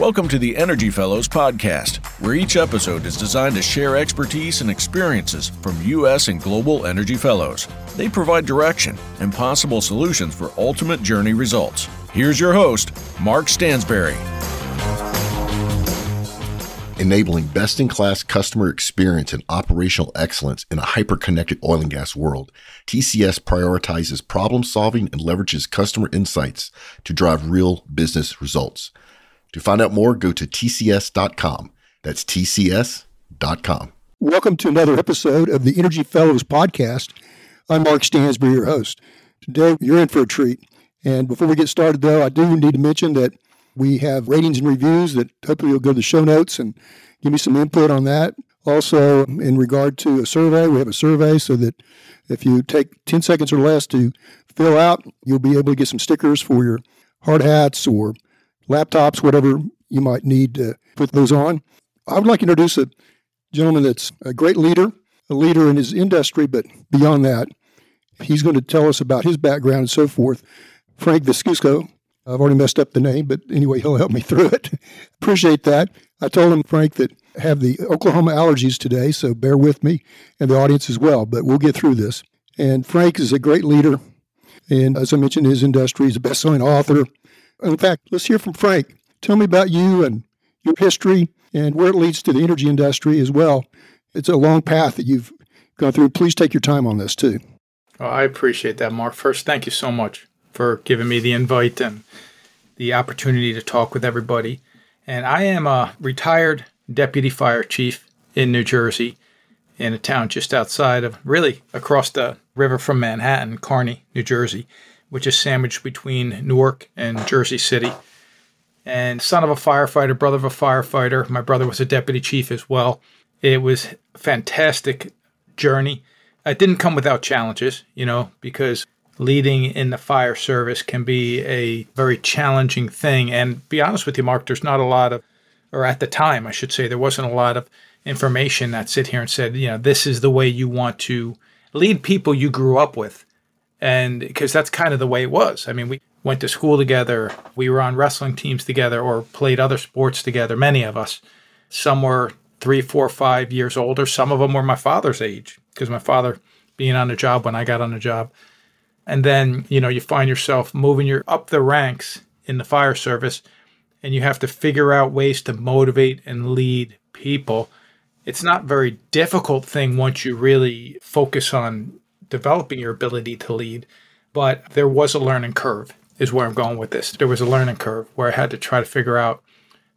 Welcome to the Energy Fellows podcast, where each episode is designed to share expertise and experiences from U.S. and global energy fellows. They provide direction and possible solutions for ultimate journey results. Here's your host, Mark Stansberry. Enabling best in class customer experience and operational excellence in a hyper connected oil and gas world, TCS prioritizes problem solving and leverages customer insights to drive real business results. To find out more, go to tcs.com. That's tcs.com. Welcome to another episode of the Energy Fellows podcast. I'm Mark Stansberry, your host. Today, you're in for a treat. And before we get started, though, I do need to mention that we have ratings and reviews that hopefully you'll go to the show notes and give me some input on that. Also, in regard to a survey, we have a survey so that if you take 10 seconds or less to fill out, you'll be able to get some stickers for your hard hats or laptops, whatever you might need to put those on. I would like to introduce a gentleman that's a great leader, a leader in his industry, but beyond that, he's going to tell us about his background and so forth. Frank Viscuso. I've already messed up the name, but anyway, he'll help me through it. Appreciate that. I told him, Frank, that I have the Oklahoma allergies today, so bear with me and the audience as well, but we'll get through this. And Frank is a great leader. And as I mentioned, his industry, he's a best selling author, in fact, let's hear from Frank. Tell me about you and your history and where it leads to the energy industry as well. It's a long path that you've gone through. Please take your time on this too. I appreciate that, Mark. First, thank you so much for giving me the invite and the opportunity to talk with everybody. And I am a retired deputy fire chief in New Jersey in a town just outside of, really across the river from Manhattan, Kearny, New Jersey which is sandwiched between Newark and Jersey City. And son of a firefighter, brother of a firefighter. My brother was a deputy chief as well. It was a fantastic journey. It didn't come without challenges, you know, because leading in the fire service can be a very challenging thing. And be honest with you, Mark, there's not a lot of, or at the time, I should say, there wasn't a lot of information that sit here and said, you know, this is the way you want to lead people you grew up with and because that's kind of the way it was. I mean, we went to school together, we were on wrestling teams together, or played other sports together. Many of us. Some were three, four, five years older. Some of them were my father's age because my father being on the job when I got on the job. And then, you know, you find yourself moving your up the ranks in the fire service and you have to figure out ways to motivate and lead people. It's not very difficult thing once you really focus on developing your ability to lead, but there was a learning curve, is where I'm going with this. There was a learning curve where I had to try to figure out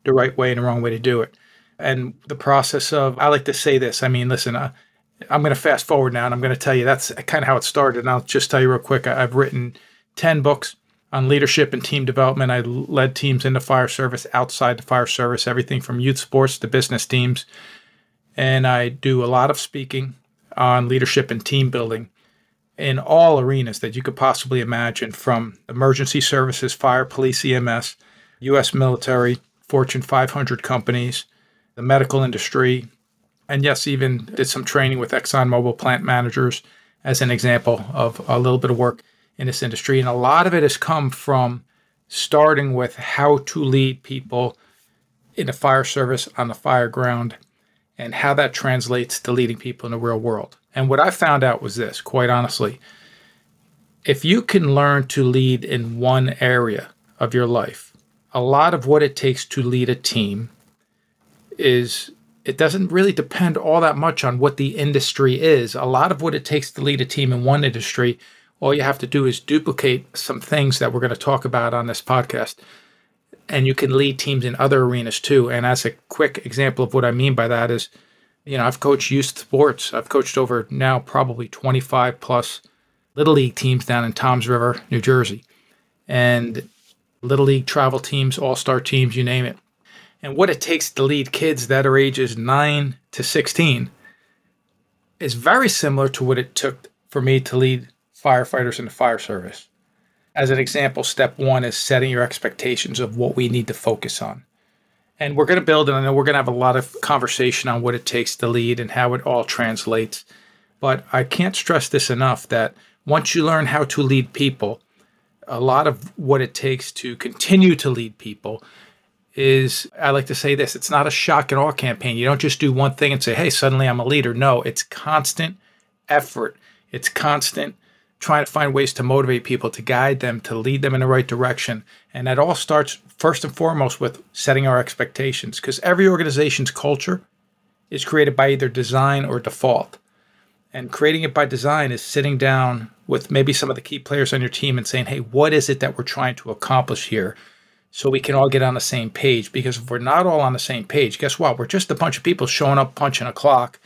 the right way and the wrong way to do it. And the process of, I like to say this. I mean, listen, uh, I'm going to fast forward now and I'm going to tell you that's kind of how it started. And I'll just tell you real quick I've written 10 books on leadership and team development. I led teams in the fire service, outside the fire service, everything from youth sports to business teams. And I do a lot of speaking on leadership and team building in all arenas that you could possibly imagine from emergency services, fire, police, EMS, U.S. military, Fortune 500 companies, the medical industry, and yes, even did some training with ExxonMobil plant managers as an example of a little bit of work in this industry. And a lot of it has come from starting with how to lead people in the fire service on the fire ground and how that translates to leading people in the real world. And what I found out was this, quite honestly. If you can learn to lead in one area of your life, a lot of what it takes to lead a team is it doesn't really depend all that much on what the industry is. A lot of what it takes to lead a team in one industry, all you have to do is duplicate some things that we're going to talk about on this podcast. And you can lead teams in other arenas too. And as a quick example of what I mean by that is you know, I've coached youth sports. I've coached over now probably 25 plus little league teams down in Toms River, New Jersey, and little league travel teams, all star teams, you name it. And what it takes to lead kids that are ages 9 to 16 is very similar to what it took for me to lead firefighters in the fire service. As an example, step one is setting your expectations of what we need to focus on. And we're going to build, and I know we're going to have a lot of conversation on what it takes to lead and how it all translates. But I can't stress this enough that once you learn how to lead people, a lot of what it takes to continue to lead people is I like to say this it's not a shock and awe campaign. You don't just do one thing and say, hey, suddenly I'm a leader. No, it's constant effort, it's constant trying to find ways to motivate people, to guide them, to lead them in the right direction. And that all starts first and foremost with setting our expectations because every organization's culture is created by either design or default. And creating it by design is sitting down with maybe some of the key players on your team and saying, hey, what is it that we're trying to accomplish here? so we can all get on the same page. Because if we're not all on the same page, guess what? We're just a bunch of people showing up, punching a clock,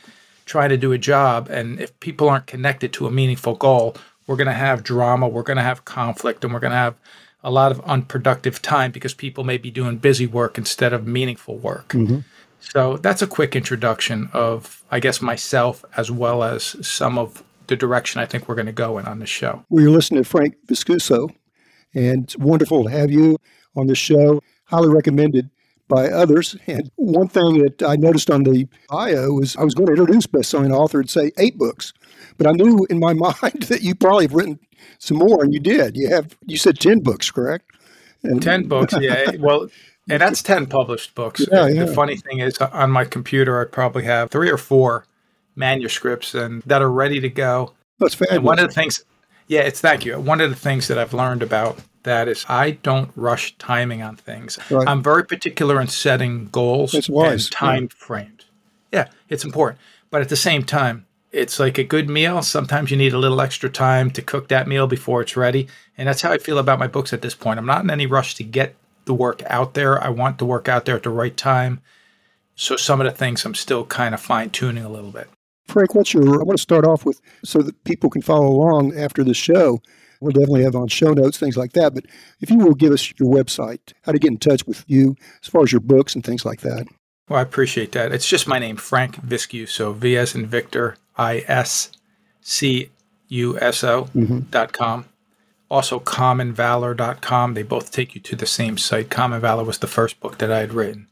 trying to do a job. And if people aren't connected to a meaningful goal, we're going to have drama, we're going to have conflict, and we're going to have a lot of unproductive time because people may be doing busy work instead of meaningful work. Mm-hmm. So that's a quick introduction of, I guess, myself as well as some of the direction I think we're going to go in on this show. Well, you're listening to Frank Viscuso, and it's wonderful to have you on the show. Highly recommended by others. And one thing that I noticed on the bio was I was going to introduce best-selling author and say eight books, but I knew in my mind that you probably have written some more, and you did. You have you said ten books, correct? And, ten books, yeah. Well, and that's ten published books. Yeah, yeah. The funny thing is, uh, on my computer, I probably have three or four manuscripts and that are ready to go. That's fabulous. And one of the things, yeah, it's thank you. One of the things that I've learned about that is I don't rush timing on things. Right. I'm very particular in setting goals and time yeah. frames. Yeah, it's important. But at the same time, it's like a good meal. Sometimes you need a little extra time to cook that meal before it's ready. And that's how I feel about my books at this point. I'm not in any rush to get the work out there. I want the work out there at the right time. So some of the things I'm still kind of fine tuning a little bit. Frank, what's your, I want to start off with so that people can follow along after the show. We'll definitely have on show notes, things like that. But if you will give us your website, how to get in touch with you as far as your books and things like that. Well, I appreciate that. It's just my name, Frank Viscu. So V as in Victor, I S C U S O mm-hmm. dot com. Also, commonvalor.com. They both take you to the same site. Common Valor was the first book that I had written.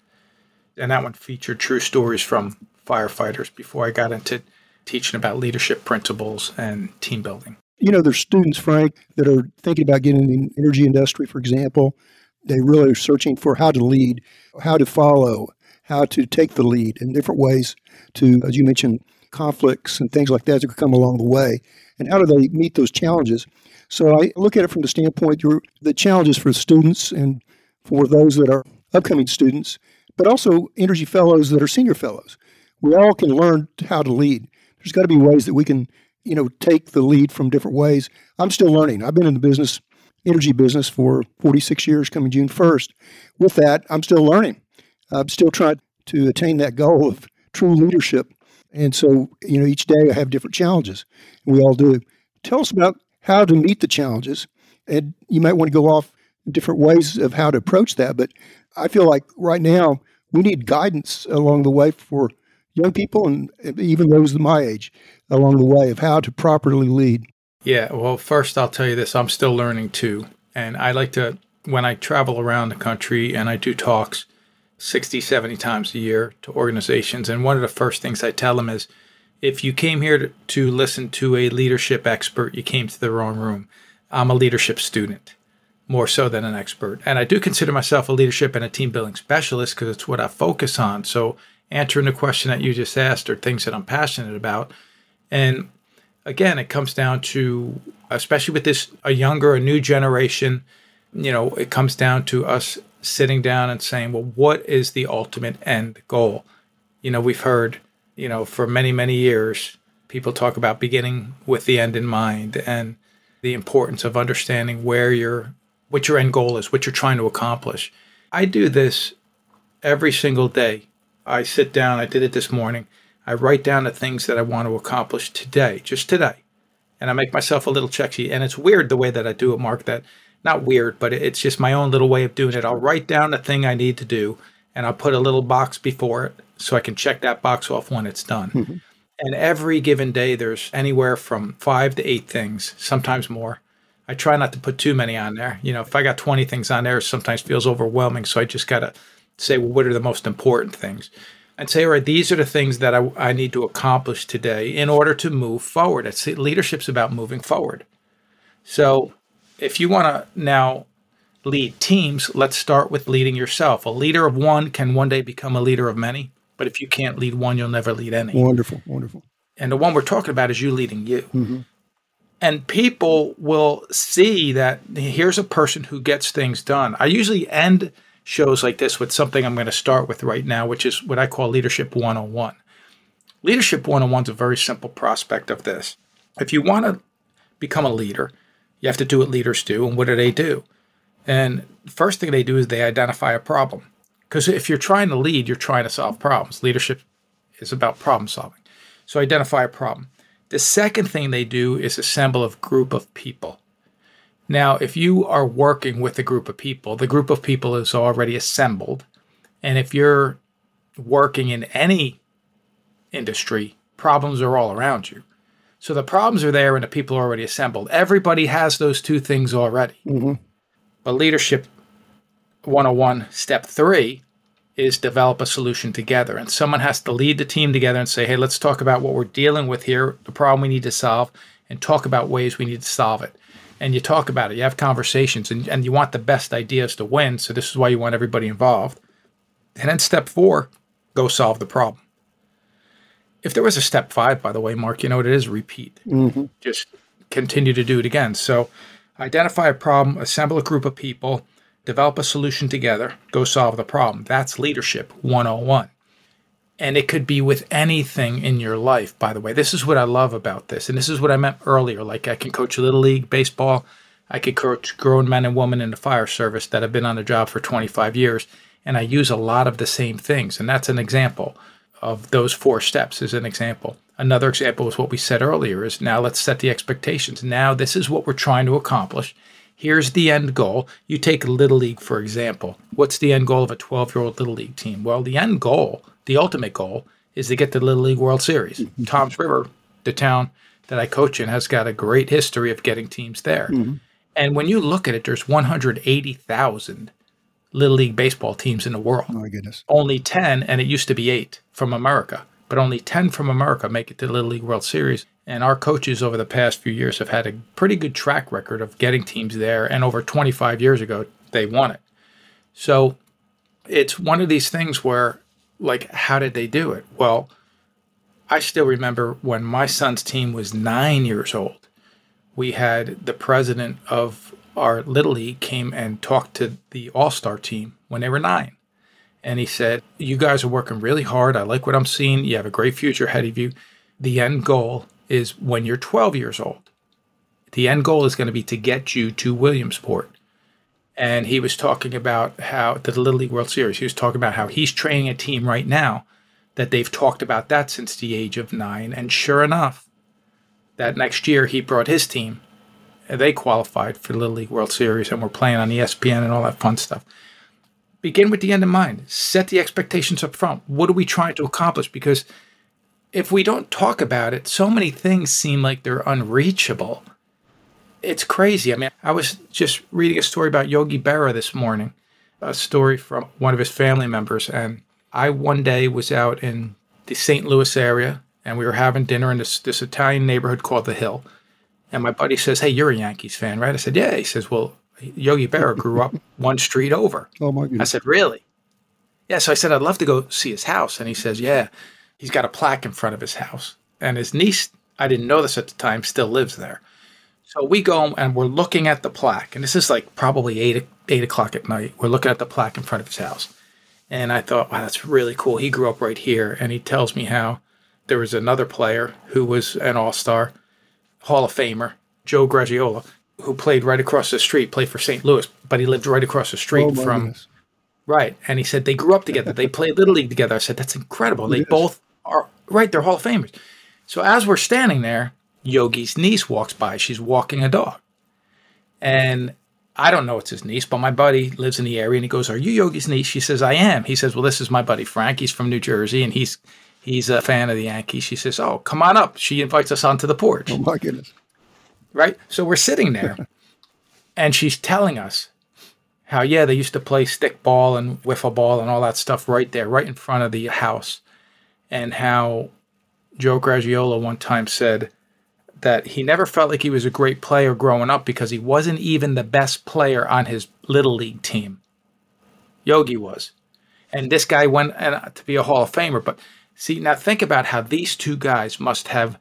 And that one featured true stories from firefighters before I got into teaching about leadership principles and team building. You know, there's students, Frank, that are thinking about getting in the energy industry, for example. They really are searching for how to lead, how to follow, how to take the lead in different ways to, as you mentioned, conflicts and things like that that could come along the way. And how do they meet those challenges? So I look at it from the standpoint the challenges for students and for those that are upcoming students, but also energy fellows that are senior fellows. We all can learn how to lead. There's got to be ways that we can you know, take the lead from different ways. I'm still learning. I've been in the business, energy business for 46 years coming June 1st. With that, I'm still learning. I'm still trying to attain that goal of true leadership. And so, you know, each day I have different challenges. We all do. Tell us about how to meet the challenges. And you might want to go off different ways of how to approach that. But I feel like right now we need guidance along the way for young people and even those my age along the way of how to properly lead? Yeah, well, first I'll tell you this I'm still learning too. And I like to, when I travel around the country and I do talks 60, 70 times a year to organizations, and one of the first things I tell them is if you came here to, to listen to a leadership expert, you came to the wrong room. I'm a leadership student more so than an expert. And I do consider myself a leadership and a team building specialist because it's what I focus on. So, answering the question that you just asked are things that I'm passionate about, and again, it comes down to, especially with this, a younger, a new generation, you know, it comes down to us sitting down and saying, well, what is the ultimate end goal? You know, we've heard, you know, for many, many years, people talk about beginning with the end in mind and the importance of understanding where your what your end goal is, what you're trying to accomplish. I do this every single day. I sit down, I did it this morning. I write down the things that I want to accomplish today, just today. And I make myself a little check sheet. And it's weird the way that I do it, Mark, that not weird, but it's just my own little way of doing it. I'll write down the thing I need to do and I'll put a little box before it so I can check that box off when it's done. Mm-hmm. And every given day, there's anywhere from five to eight things, sometimes more. I try not to put too many on there. You know, if I got 20 things on there, it sometimes feels overwhelming. So I just got to say, well, what are the most important things? and say, all right, these are the things that I, I need to accomplish today in order to move forward. It's leadership's about moving forward. So if you want to now lead teams, let's start with leading yourself. A leader of one can one day become a leader of many, but if you can't lead one, you'll never lead any. Wonderful, wonderful. And the one we're talking about is you leading you. Mm-hmm. And people will see that here's a person who gets things done. I usually end shows like this with something I'm going to start with right now, which is what I call Leadership 101. Leadership 101 is a very simple prospect of this. If you want to become a leader, you have to do what leaders do. And what do they do? And first thing they do is they identify a problem. Because if you're trying to lead, you're trying to solve problems. Leadership is about problem solving. So identify a problem. The second thing they do is assemble a group of people. Now, if you are working with a group of people, the group of people is already assembled. And if you're working in any industry, problems are all around you. So the problems are there and the people are already assembled. Everybody has those two things already. Mm-hmm. But leadership 101, step three, is develop a solution together. And someone has to lead the team together and say, hey, let's talk about what we're dealing with here, the problem we need to solve, and talk about ways we need to solve it. And you talk about it, you have conversations, and, and you want the best ideas to win. So this is why you want everybody involved. And then step four, go solve the problem. If there was a step five, by the way, Mark, you know what it is? Repeat. Mm-hmm. Just continue to do it again. So identify a problem, assemble a group of people, develop a solution together, go solve the problem. That's leadership 101. And it could be with anything in your life, by the way. This is what I love about this. And this is what I meant earlier. Like I can coach a Little League baseball, I could coach grown men and women in the fire service that have been on the job for 25 years. And I use a lot of the same things. And that's an example of those four steps, is an example. Another example is what we said earlier is now let's set the expectations. Now this is what we're trying to accomplish Here's the end goal. You take Little League, for example. What's the end goal of a 12 year old Little League team? Well, the end goal, the ultimate goal, is to get to the Little League World Series. Mm-hmm. Toms River, the town that I coach in, has got a great history of getting teams there. Mm-hmm. And when you look at it, there's 180,000 Little League baseball teams in the world. Oh, my goodness. Only 10, and it used to be eight from America, but only 10 from America make it to the Little League World Series. And our coaches over the past few years have had a pretty good track record of getting teams there. And over 25 years ago, they won it. So it's one of these things where, like, how did they do it? Well, I still remember when my son's team was nine years old, we had the president of our Little League came and talked to the All Star team when they were nine. And he said, You guys are working really hard. I like what I'm seeing. You have a great future ahead of you. The end goal is when you're 12 years old. The end goal is going to be to get you to Williamsport. And he was talking about how the Little League World Series, he was talking about how he's training a team right now that they've talked about that since the age of nine. And sure enough, that next year he brought his team. They qualified for the Little League World Series and were playing on ESPN and all that fun stuff. Begin with the end in mind. Set the expectations up front. What are we trying to accomplish? Because if we don't talk about it, so many things seem like they're unreachable. It's crazy. I mean, I was just reading a story about Yogi Berra this morning, a story from one of his family members. And I one day was out in the St. Louis area and we were having dinner in this, this Italian neighborhood called The Hill. And my buddy says, Hey, you're a Yankees fan, right? I said, Yeah. He says, Well, Yogi Berra grew up one street over. Oh, my goodness. I said, Really? Yeah. So I said, I'd love to go see his house. And he says, Yeah he's got a plaque in front of his house. And his niece, I didn't know this at the time, still lives there. So we go and we're looking at the plaque. And this is like probably eight, eight o'clock at night. We're looking at the plaque in front of his house. And I thought, wow, that's really cool. He grew up right here. And he tells me how there was another player who was an all star, Hall of Famer, Joe Garagiola, who played right across the street, played for St. Louis, but he lived right across the street oh, from. Goodness. Right. And he said they grew up together. They played Little League together. I said, that's incredible. They both are right. They're Hall of Famers. So as we're standing there, Yogi's niece walks by. She's walking a dog, and I don't know it's his niece, but my buddy lives in the area, and he goes, "Are you Yogi's niece?" She says, "I am." He says, "Well, this is my buddy Frank. He's from New Jersey, and he's he's a fan of the Yankees." She says, "Oh, come on up." She invites us onto the porch. Oh my goodness! Right. So we're sitting there, and she's telling us how yeah they used to play stick ball and wiffle ball and all that stuff right there, right in front of the house and how Joe Garagiola one time said that he never felt like he was a great player growing up because he wasn't even the best player on his little league team. Yogi was. And this guy went uh, to be a Hall of Famer. But see, now think about how these two guys must have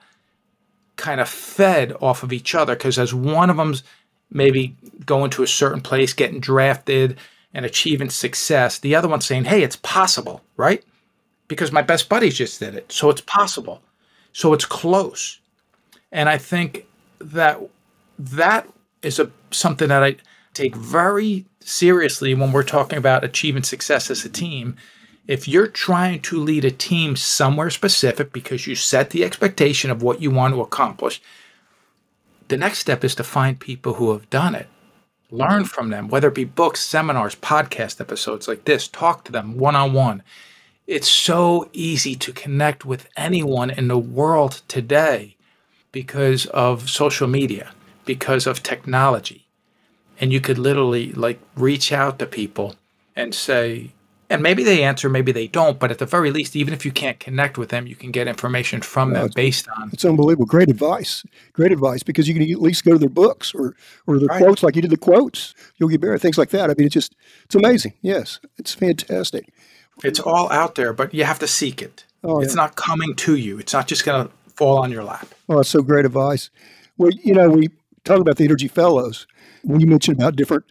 kind of fed off of each other because as one of them's maybe going to a certain place, getting drafted, and achieving success, the other one's saying, hey, it's possible, right? Because my best buddies just did it. So it's possible. So it's close. And I think that that is a something that I take very seriously when we're talking about achieving success as a team. If you're trying to lead a team somewhere specific because you set the expectation of what you want to accomplish, the next step is to find people who have done it. Learn from them, whether it be books, seminars, podcast episodes like this, talk to them one on one. It's so easy to connect with anyone in the world today because of social media, because of technology. And you could literally like reach out to people and say, and maybe they answer, maybe they don't, but at the very least, even if you can't connect with them, you can get information from them based on. It's unbelievable. Great advice. Great advice because you can at least go to their books or, or their right. quotes, like you did the quotes, Yogi Berra, things like that. I mean, it's just, it's amazing. Yes, it's fantastic. It's all out there, but you have to seek it. Oh, it's yeah. not coming to you. It's not just going to fall on your lap. Oh, that's so great advice. Well, you know, we talk about the Energy Fellows. When you mentioned about different,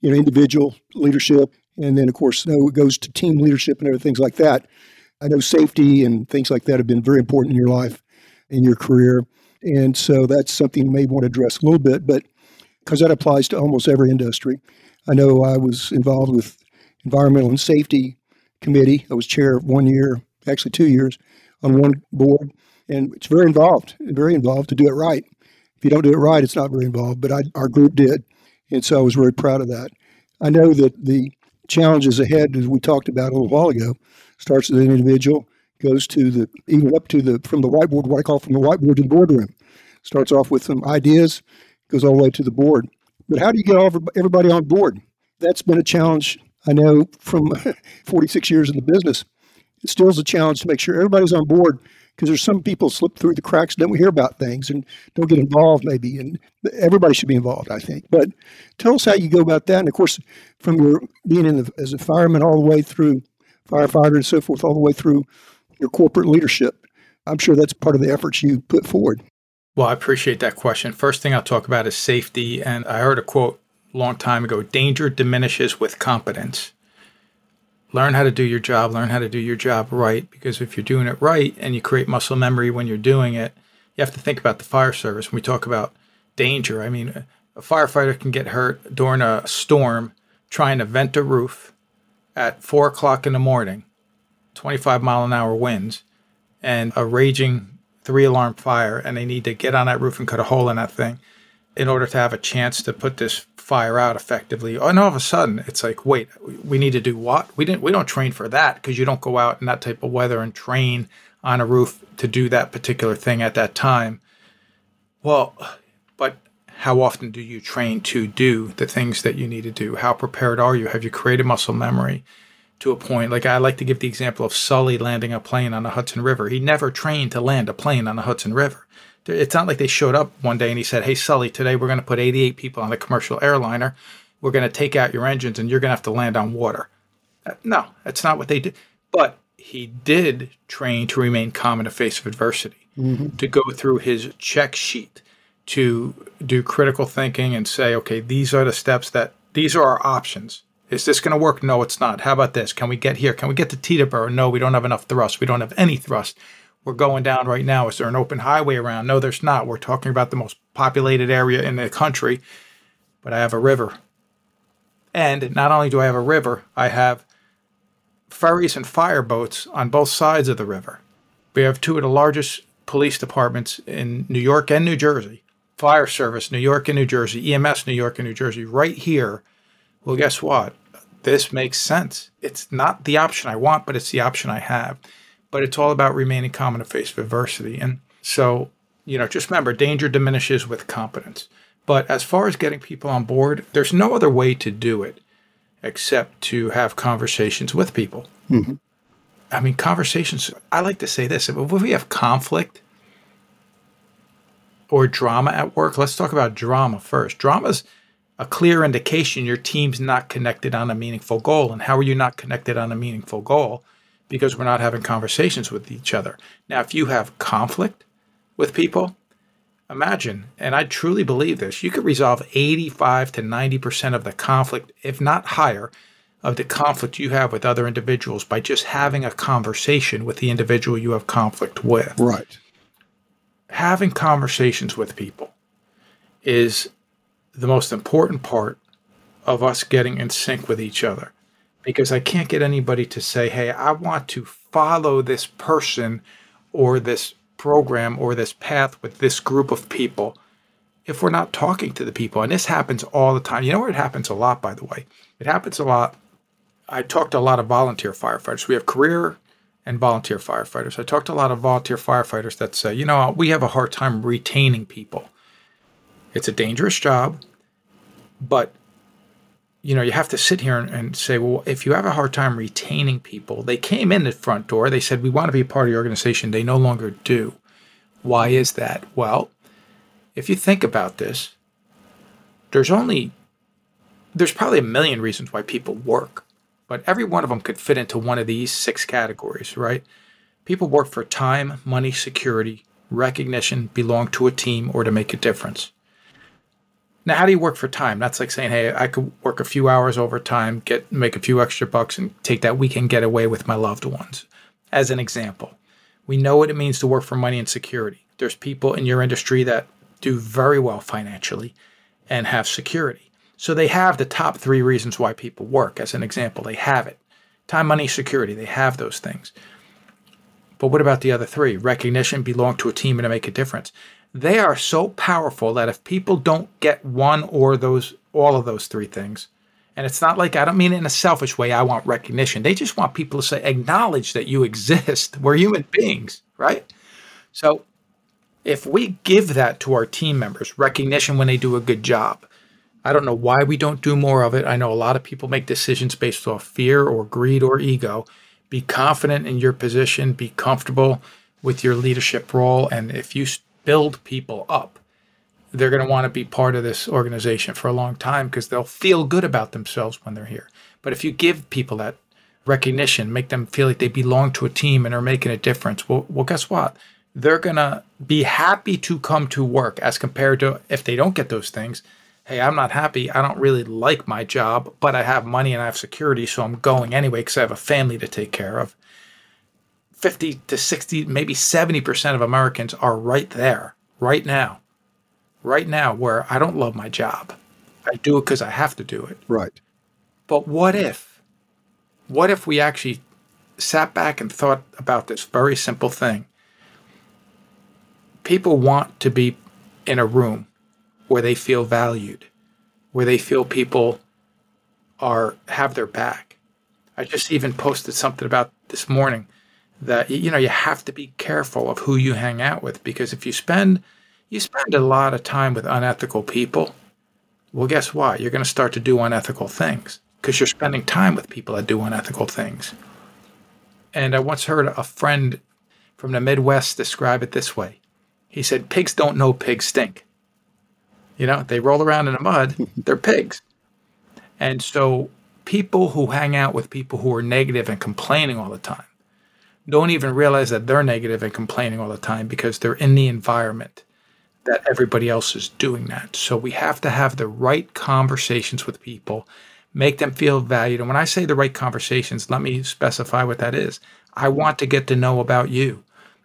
you know, individual leadership, and then of course, it goes to team leadership and other things like that. I know safety and things like that have been very important in your life, in your career, and so that's something you may want to address a little bit. But because that applies to almost every industry, I know I was involved with environmental and safety committee. I was chair one year, actually two years, on one board, and it's very involved, very involved to do it right. If you don't do it right, it's not very involved. But I, our group did, and so I was very proud of that. I know that the challenges ahead, as we talked about a little while ago, starts with an individual, goes to the even up to the from the whiteboard, what I call from the whiteboard to the boardroom. Starts off with some ideas, goes all the way to the board. But how do you get everybody on board? That's been a challenge I know from 46 years in the business, it still is a challenge to make sure everybody's on board because there's some people slip through the cracks, don't hear about things and don't get involved maybe. And everybody should be involved, I think. But tell us how you go about that. And of course, from your being in the, as a fireman all the way through firefighter and so forth, all the way through your corporate leadership, I'm sure that's part of the efforts you put forward. Well, I appreciate that question. First thing I'll talk about is safety. And I heard a quote long time ago danger diminishes with competence. Learn how to do your job, learn how to do your job right, because if you're doing it right and you create muscle memory when you're doing it, you have to think about the fire service. When we talk about danger, I mean, a firefighter can get hurt during a storm trying to vent a roof at four o'clock in the morning, 25 mile an hour winds, and a raging three alarm fire, and they need to get on that roof and cut a hole in that thing in order to have a chance to put this fire out effectively. And all of a sudden, it's like, wait, we need to do what? We didn't. We don't train for that because you don't go out in that type of weather and train on a roof to do that particular thing at that time. Well, but how often do you train to do the things that you need to do? How prepared are you? Have you created muscle memory to a point? Like I like to give the example of Sully landing a plane on the Hudson River. He never trained to land a plane on the Hudson River it's not like they showed up one day and he said, Hey, Sully, today we're going to put 88 people on a commercial airliner. We're going to take out your engines and you're going to have to land on water. Uh, no, that's not what they did. But he did train to remain calm in the face of adversity, mm-hmm. to go through his check sheet, to do critical thinking and say, okay, these are the steps that, these are our options. Is this going to work? No, it's not. How about this? Can we get here? Can we get to Teterboro? No, we don't have enough thrust. We don't have any thrust we're going down right now. Is there an open highway around? No, there's not. We're talking about the most populated area in the country, but I have a river. And not only do I have a river, I have ferries and fireboats on both sides of the river. We have two of the largest police departments in New York and New Jersey fire service, New York and New Jersey, EMS, New York and New Jersey, right here. Well, guess what? This makes sense. It's not the option I want, but it's the option I have but it's all about remaining calm in the face of adversity. And so, you know, just remember danger diminishes with competence. But as far as getting people on board, there's no other way to do it except to have conversations with people. Mm-hmm. I mean, conversations, I like to say this if we have conflict, or drama at work, let's talk about drama first. Drama's a clear indication your team's not connected on a meaningful goal. And how are you not connected on a meaningful goal? Because we're not having conversations with each other. Now, if you have conflict with people, imagine, and I truly believe this, you could resolve 85 to 90% of the conflict, if not higher, of the conflict you have with other individuals by just having a conversation with the individual you have conflict with. Right. Having conversations with people is the most important part of us getting in sync with each other. Because I can't get anybody to say, hey, I want to follow this person or this program or this path with this group of people if we're not talking to the people. And this happens all the time. You know where it happens a lot, by the way? It happens a lot. I talked to a lot of volunteer firefighters. We have career and volunteer firefighters. I talked to a lot of volunteer firefighters that say, you know, we have a hard time retaining people. It's a dangerous job, but you know, you have to sit here and, and, say, well, if you have a hard time retaining people, they came in the front door, they said, we want to be a part of your organization. They no longer do. Why is that? Well, if you think about this, there's only, there's probably a million reasons why people work, but every one of them could fit into one of these six categories, right? People work for time, money, security, recognition, belong to a team, or to make a difference. Now, how do you work for time? That's like saying, hey, I could work a few hours overtime, get make a few extra bucks, and take that weekend getaway with my loved ones. As an example, we know what it means to work for money and security. There's people in your industry that do very well financially and have security. So they have the top three reasons why people work. As an example, they have it. Time, money, security, they have those things. But what about the other three? Recognition, belong to a team, and to make a difference they are so powerful that if people don't get one or those all of those three things and it's not like i don't mean it in a selfish way i want recognition. They just want people to say acknowledge that you exist. We're human beings right? So if we give that to our team members recognition when they do a good job i don't know why we don't do more of it. I know a lot of people make decisions based off fear or greed or ego. Be confident in your position be comfortable with your leadership role and if you build people up, they're going to want to be part of this organization for a long time because they'll feel good about themselves when they're here. But if you give people that recognition, make them feel like they belong to a team and are making a difference, well, well guess what? They're going to be happy to come to work as compared to if they don't get those things. Hey, I'm not happy. I don't really like my job, but I have money and I have security, so I'm going anyway because I have a family to take care of. 50 to 60, maybe 70% of Americans are right there, right now, right now, where I don't love my job. I do it because I have to do it. Right. But what if, what if we actually sat back and thought about this very simple thing? People want to be in a room where they feel valued, where they feel people are have their back. I just even posted something about this morning that you know you have to be careful of who you hang out with because if you spend you spend a lot of time with unethical people well guess what? You're going to start to do unethical things because you're spending time with people that do unethical things. And i once heard a friend from the midwest describe it this way. He said pigs don't know pigs stink. You know they roll around in the mud they're pigs. And so people who hang out with people who are negative and complaining all the time don't even realize that they're negative and complaining all the time because they're in the environment that everybody else is doing that. So we have to have the right conversations with people, make them feel valued. And when I say the right conversations, let me specify what that is. I want to get to know about you.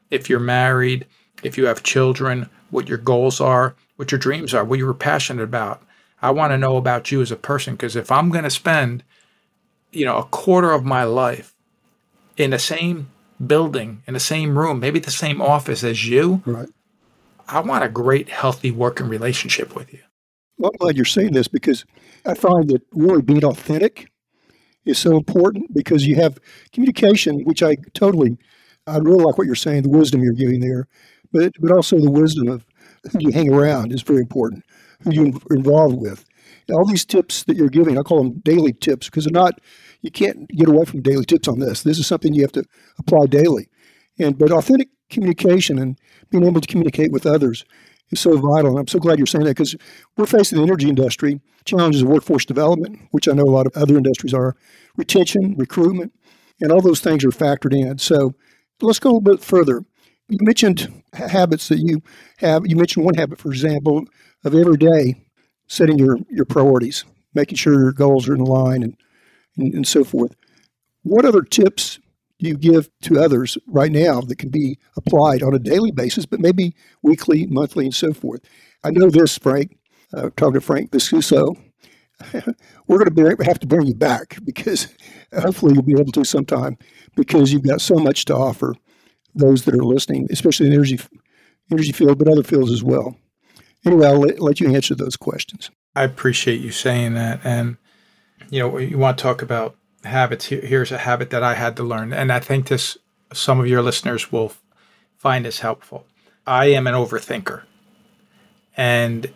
If you're married, if you have children, what your goals are, what your dreams are, what you are passionate about. I want to know about you as a person because if I'm going to spend, you know, a quarter of my life in the same building in the same room, maybe the same office as you, right. I want a great, healthy working relationship with you. Well, I'm glad you're saying this because I find that really being authentic is so important because you have communication, which I totally, I really like what you're saying, the wisdom you're giving there, but but also the wisdom of who you hang around is very important, who you're involved with. all these tips that you're giving, I call them daily tips because they're not you can't get away from daily tips on this. This is something you have to apply daily. And but authentic communication and being able to communicate with others is so vital. And I'm so glad you're saying that because we're facing the energy industry challenges of workforce development, which I know a lot of other industries are, retention, recruitment, and all those things are factored in. So let's go a little bit further. You mentioned habits that you have. You mentioned one habit, for example, of every day setting your, your priorities, making sure your goals are in line and, and, and so forth. What other tips do you give to others right now that can be applied on a daily basis, but maybe weekly, monthly, and so forth? I know this, Frank, uh, talking to Frank Viscuso, we're going to have to bring you back because hopefully you'll be able to sometime because you've got so much to offer those that are listening, especially in the energy energy field, but other fields as well. Anyway, I'll let, let you answer those questions. I appreciate you saying that, and you know, you want to talk about habits. here's a habit that I had to learn, and I think this some of your listeners will find this helpful. I am an overthinker, and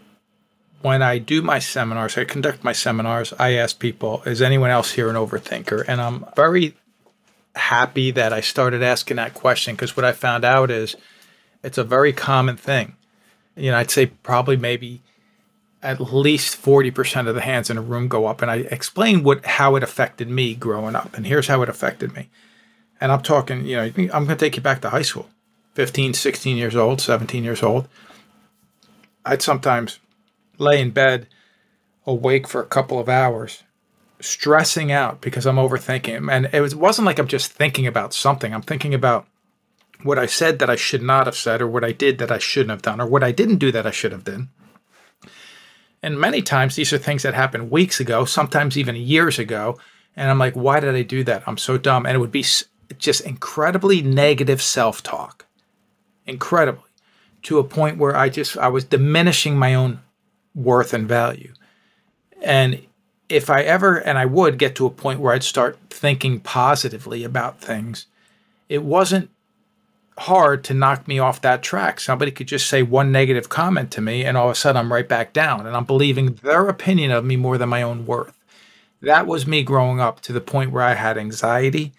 when I do my seminars, I conduct my seminars, I ask people, is anyone else here an overthinker? And I'm very happy that I started asking that question because what I found out is it's a very common thing. You know, I'd say probably maybe at least 40% of the hands in a room go up and I explain what how it affected me growing up and here's how it affected me. And I'm talking, you know, I'm going to take you back to high school. 15, 16 years old, 17 years old. I'd sometimes lay in bed awake for a couple of hours stressing out because I'm overthinking. And it was, wasn't like I'm just thinking about something. I'm thinking about what I said that I should not have said, or what I did that I shouldn't have done, or what I didn't do that I should have done. And many times these are things that happened weeks ago, sometimes even years ago. And I'm like, why did I do that? I'm so dumb. And it would be just incredibly negative self talk, incredibly, to a point where I just, I was diminishing my own worth and value. And if I ever, and I would get to a point where I'd start thinking positively about things, it wasn't hard to knock me off that track. Somebody could just say one negative comment to me, and all of a sudden I'm right back down, and I'm believing their opinion of me more than my own worth. That was me growing up to the point where I had anxiety.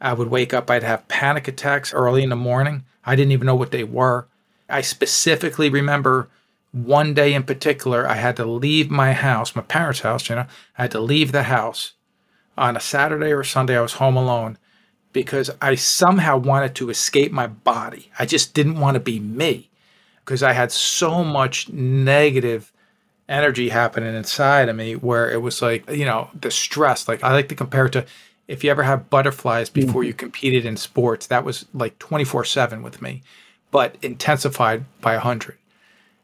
I would wake up, I'd have panic attacks early in the morning. I didn't even know what they were. I specifically remember one day in particular, I had to leave my house, my parents' house, you know, I had to leave the house on a Saturday or Sunday. I was home alone because I somehow wanted to escape my body. I just didn't want to be me because I had so much negative energy happening inside of me where it was like, you know, the stress. Like I like to compare it to if you ever have butterflies before mm-hmm. you competed in sports, that was like 24 7 with me, but intensified by 100.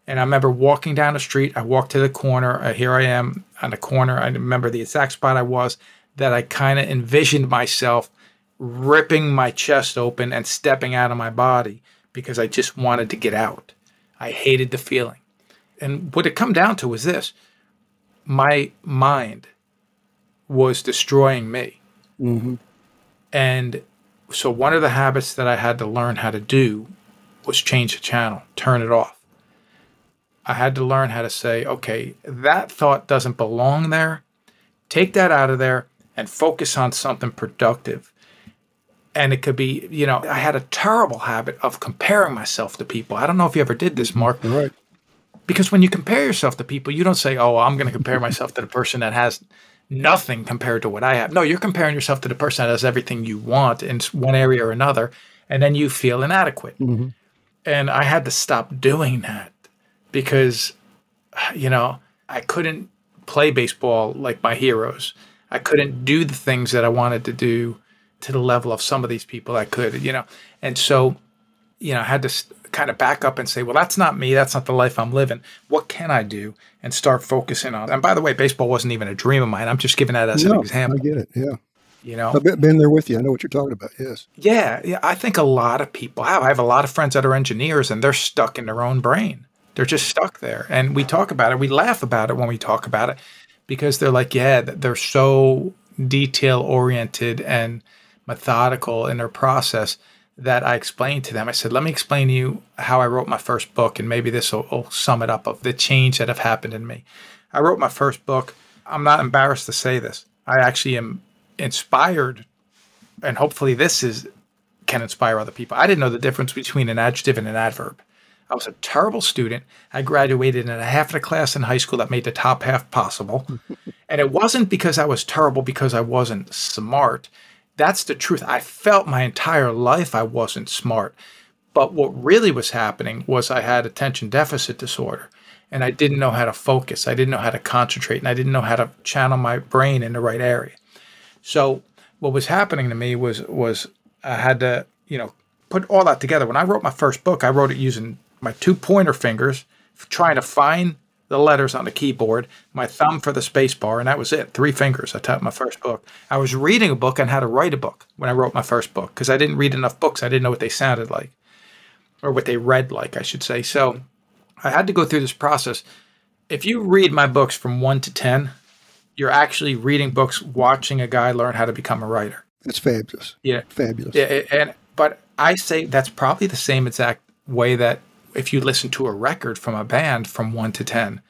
And I remember walking down the street. I walked to the corner. Uh, here I am on the corner. I remember the exact spot I was that I kind of envisioned myself ripping my chest open and stepping out of my body because I just wanted to get out. I hated the feeling. And what it come down to was this my mind was destroying me. Mm-hmm. And so one of the habits that I had to learn how to do was change the channel, turn it off. I had to learn how to say, okay, that thought doesn't belong there. Take that out of there and focus on something productive. And it could be, you know, I had a terrible habit of comparing myself to people. I don't know if you ever did this, Mark. Right. Because when you compare yourself to people, you don't say, oh, I'm going to compare myself to the person that has nothing compared to what I have. No, you're comparing yourself to the person that has everything you want in one area or another. And then you feel inadequate. Mm-hmm. And I had to stop doing that because, you know, I couldn't play baseball like my heroes. I couldn't do the things that I wanted to do to the level of some of these people I could, you know. And so, you know, I had to kind of back up and say, well, that's not me. That's not the life I'm living. What can I do? And start focusing on. And by the way, baseball wasn't even a dream of mine. I'm just giving that as no, an example. I get it. Yeah. You know, I've been there with you. I know what you're talking about. Yes. Yeah. Yeah. I think a lot of people have. I have a lot of friends that are engineers and they're stuck in their own brain. They're just stuck there. And we talk about it. We laugh about it when we talk about it because they're like, yeah, they're so detail oriented and methodical in their process that I explained to them. I said, let me explain to you how I wrote my first book, and maybe this will, will sum it up of the change that have happened in me. I wrote my first book. I'm not embarrassed to say this. I actually am inspired, and hopefully this is can inspire other people. I didn't know the difference between an adjective and an adverb. I was a terrible student. I graduated in a half of the class in high school that made the top half possible. and it wasn't because I was terrible because I wasn't smart. That's the truth. I felt my entire life I wasn't smart. But what really was happening was I had attention deficit disorder and I didn't know how to focus. I didn't know how to concentrate and I didn't know how to channel my brain in the right area. So what was happening to me was was I had to, you know, put all that together. When I wrote my first book, I wrote it using my two pointer fingers, trying to find the letters on the keyboard, my thumb for the space bar, and that was it. Three fingers. I typed my first book. I was reading a book on how to write a book when I wrote my first book because I didn't read enough books. I didn't know what they sounded like or what they read like, I should say. So I had to go through this process. If you read my books from one to 10, you're actually reading books, watching a guy learn how to become a writer. That's fabulous. Yeah. Fabulous. Yeah. And, but I say that's probably the same exact way that if you listen to a record from a band from one to 10,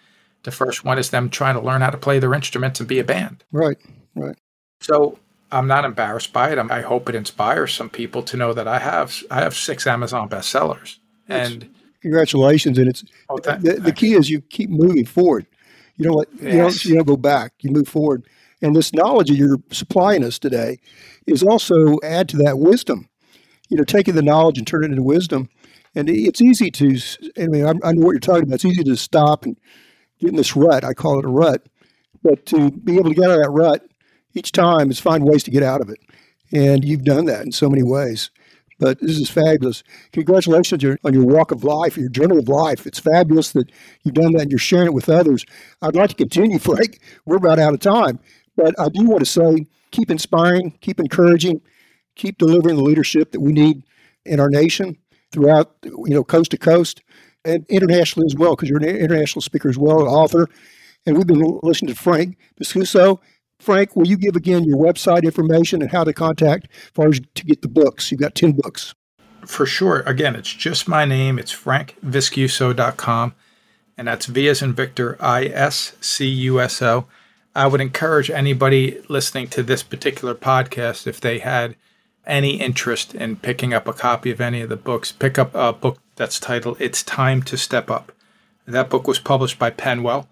the first one is them trying to learn how to play their instruments and be a band. Right. Right. So I'm not embarrassed by it. I hope it inspires some people to know that I have I have six Amazon bestsellers. And congratulations! And it's oh, the, the, key is you keep moving forward. You don't let yes. you don't you don't go back. You move forward. And this knowledge that you're supplying us today is also add to that wisdom. You know, taking the knowledge and turn it into wisdom. And it's easy to. I mean, I, know what you're talking about. It's easy to stop and get in this rut. I call it a rut. But to be able to get out of that rut each time is find ways to get out of it. And you've done that in so many ways. But this is fabulous. Congratulations on your walk of life, your journey of life. It's fabulous that you've done that and you're sharing it with others. I'd like to continue, Frank. We're about out of time. But I do want to say keep inspiring, keep encouraging, keep delivering the leadership that we need in our nation throughout, you know, coast to coast and internationally as well, because you're an international speaker as well, an author. And we've been listening to Frank Viscuso Frank, will you give again your website information and how to contact as far as to get the books? You've got 10 books. For sure. Again, it's just my name. It's frankviscuso.com. And that's V as in Victor, I S C U S O. I would encourage anybody listening to this particular podcast, if they had any interest in picking up a copy of any of the books, pick up a book that's titled It's Time to Step Up. That book was published by PennWell.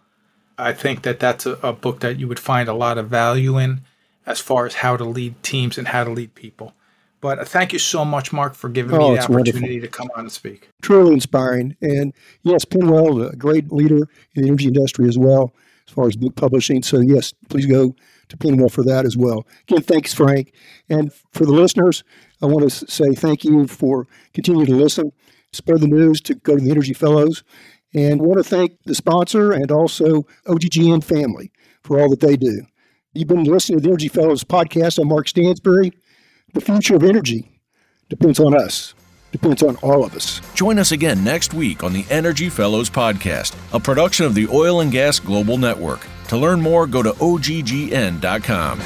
I think that that's a, a, book that you would find a lot of value in as far as how to lead teams and how to lead people. But uh, thank you so much, Mark, for giving oh, me the opportunity wonderful. to come on and speak. Truly inspiring. And yes, PennWell, a great leader in the energy industry as well, as far as book publishing. So, yes, please go to PennWell for that as well. Again, thanks, Frank. And for the listeners, I want to say thank you for continuing to listen. Spread the news to go to the Energy Fellows and want to thank the sponsor and also OGGN family for all that they do. You've been listening to the Energy Fellows podcast. I'm Mark Stansberry. The future of energy depends on us, depends on all of us. Join us again next week on the Energy Fellows podcast, a production of the Oil and Gas Global Network. To learn more, go to oggn.com.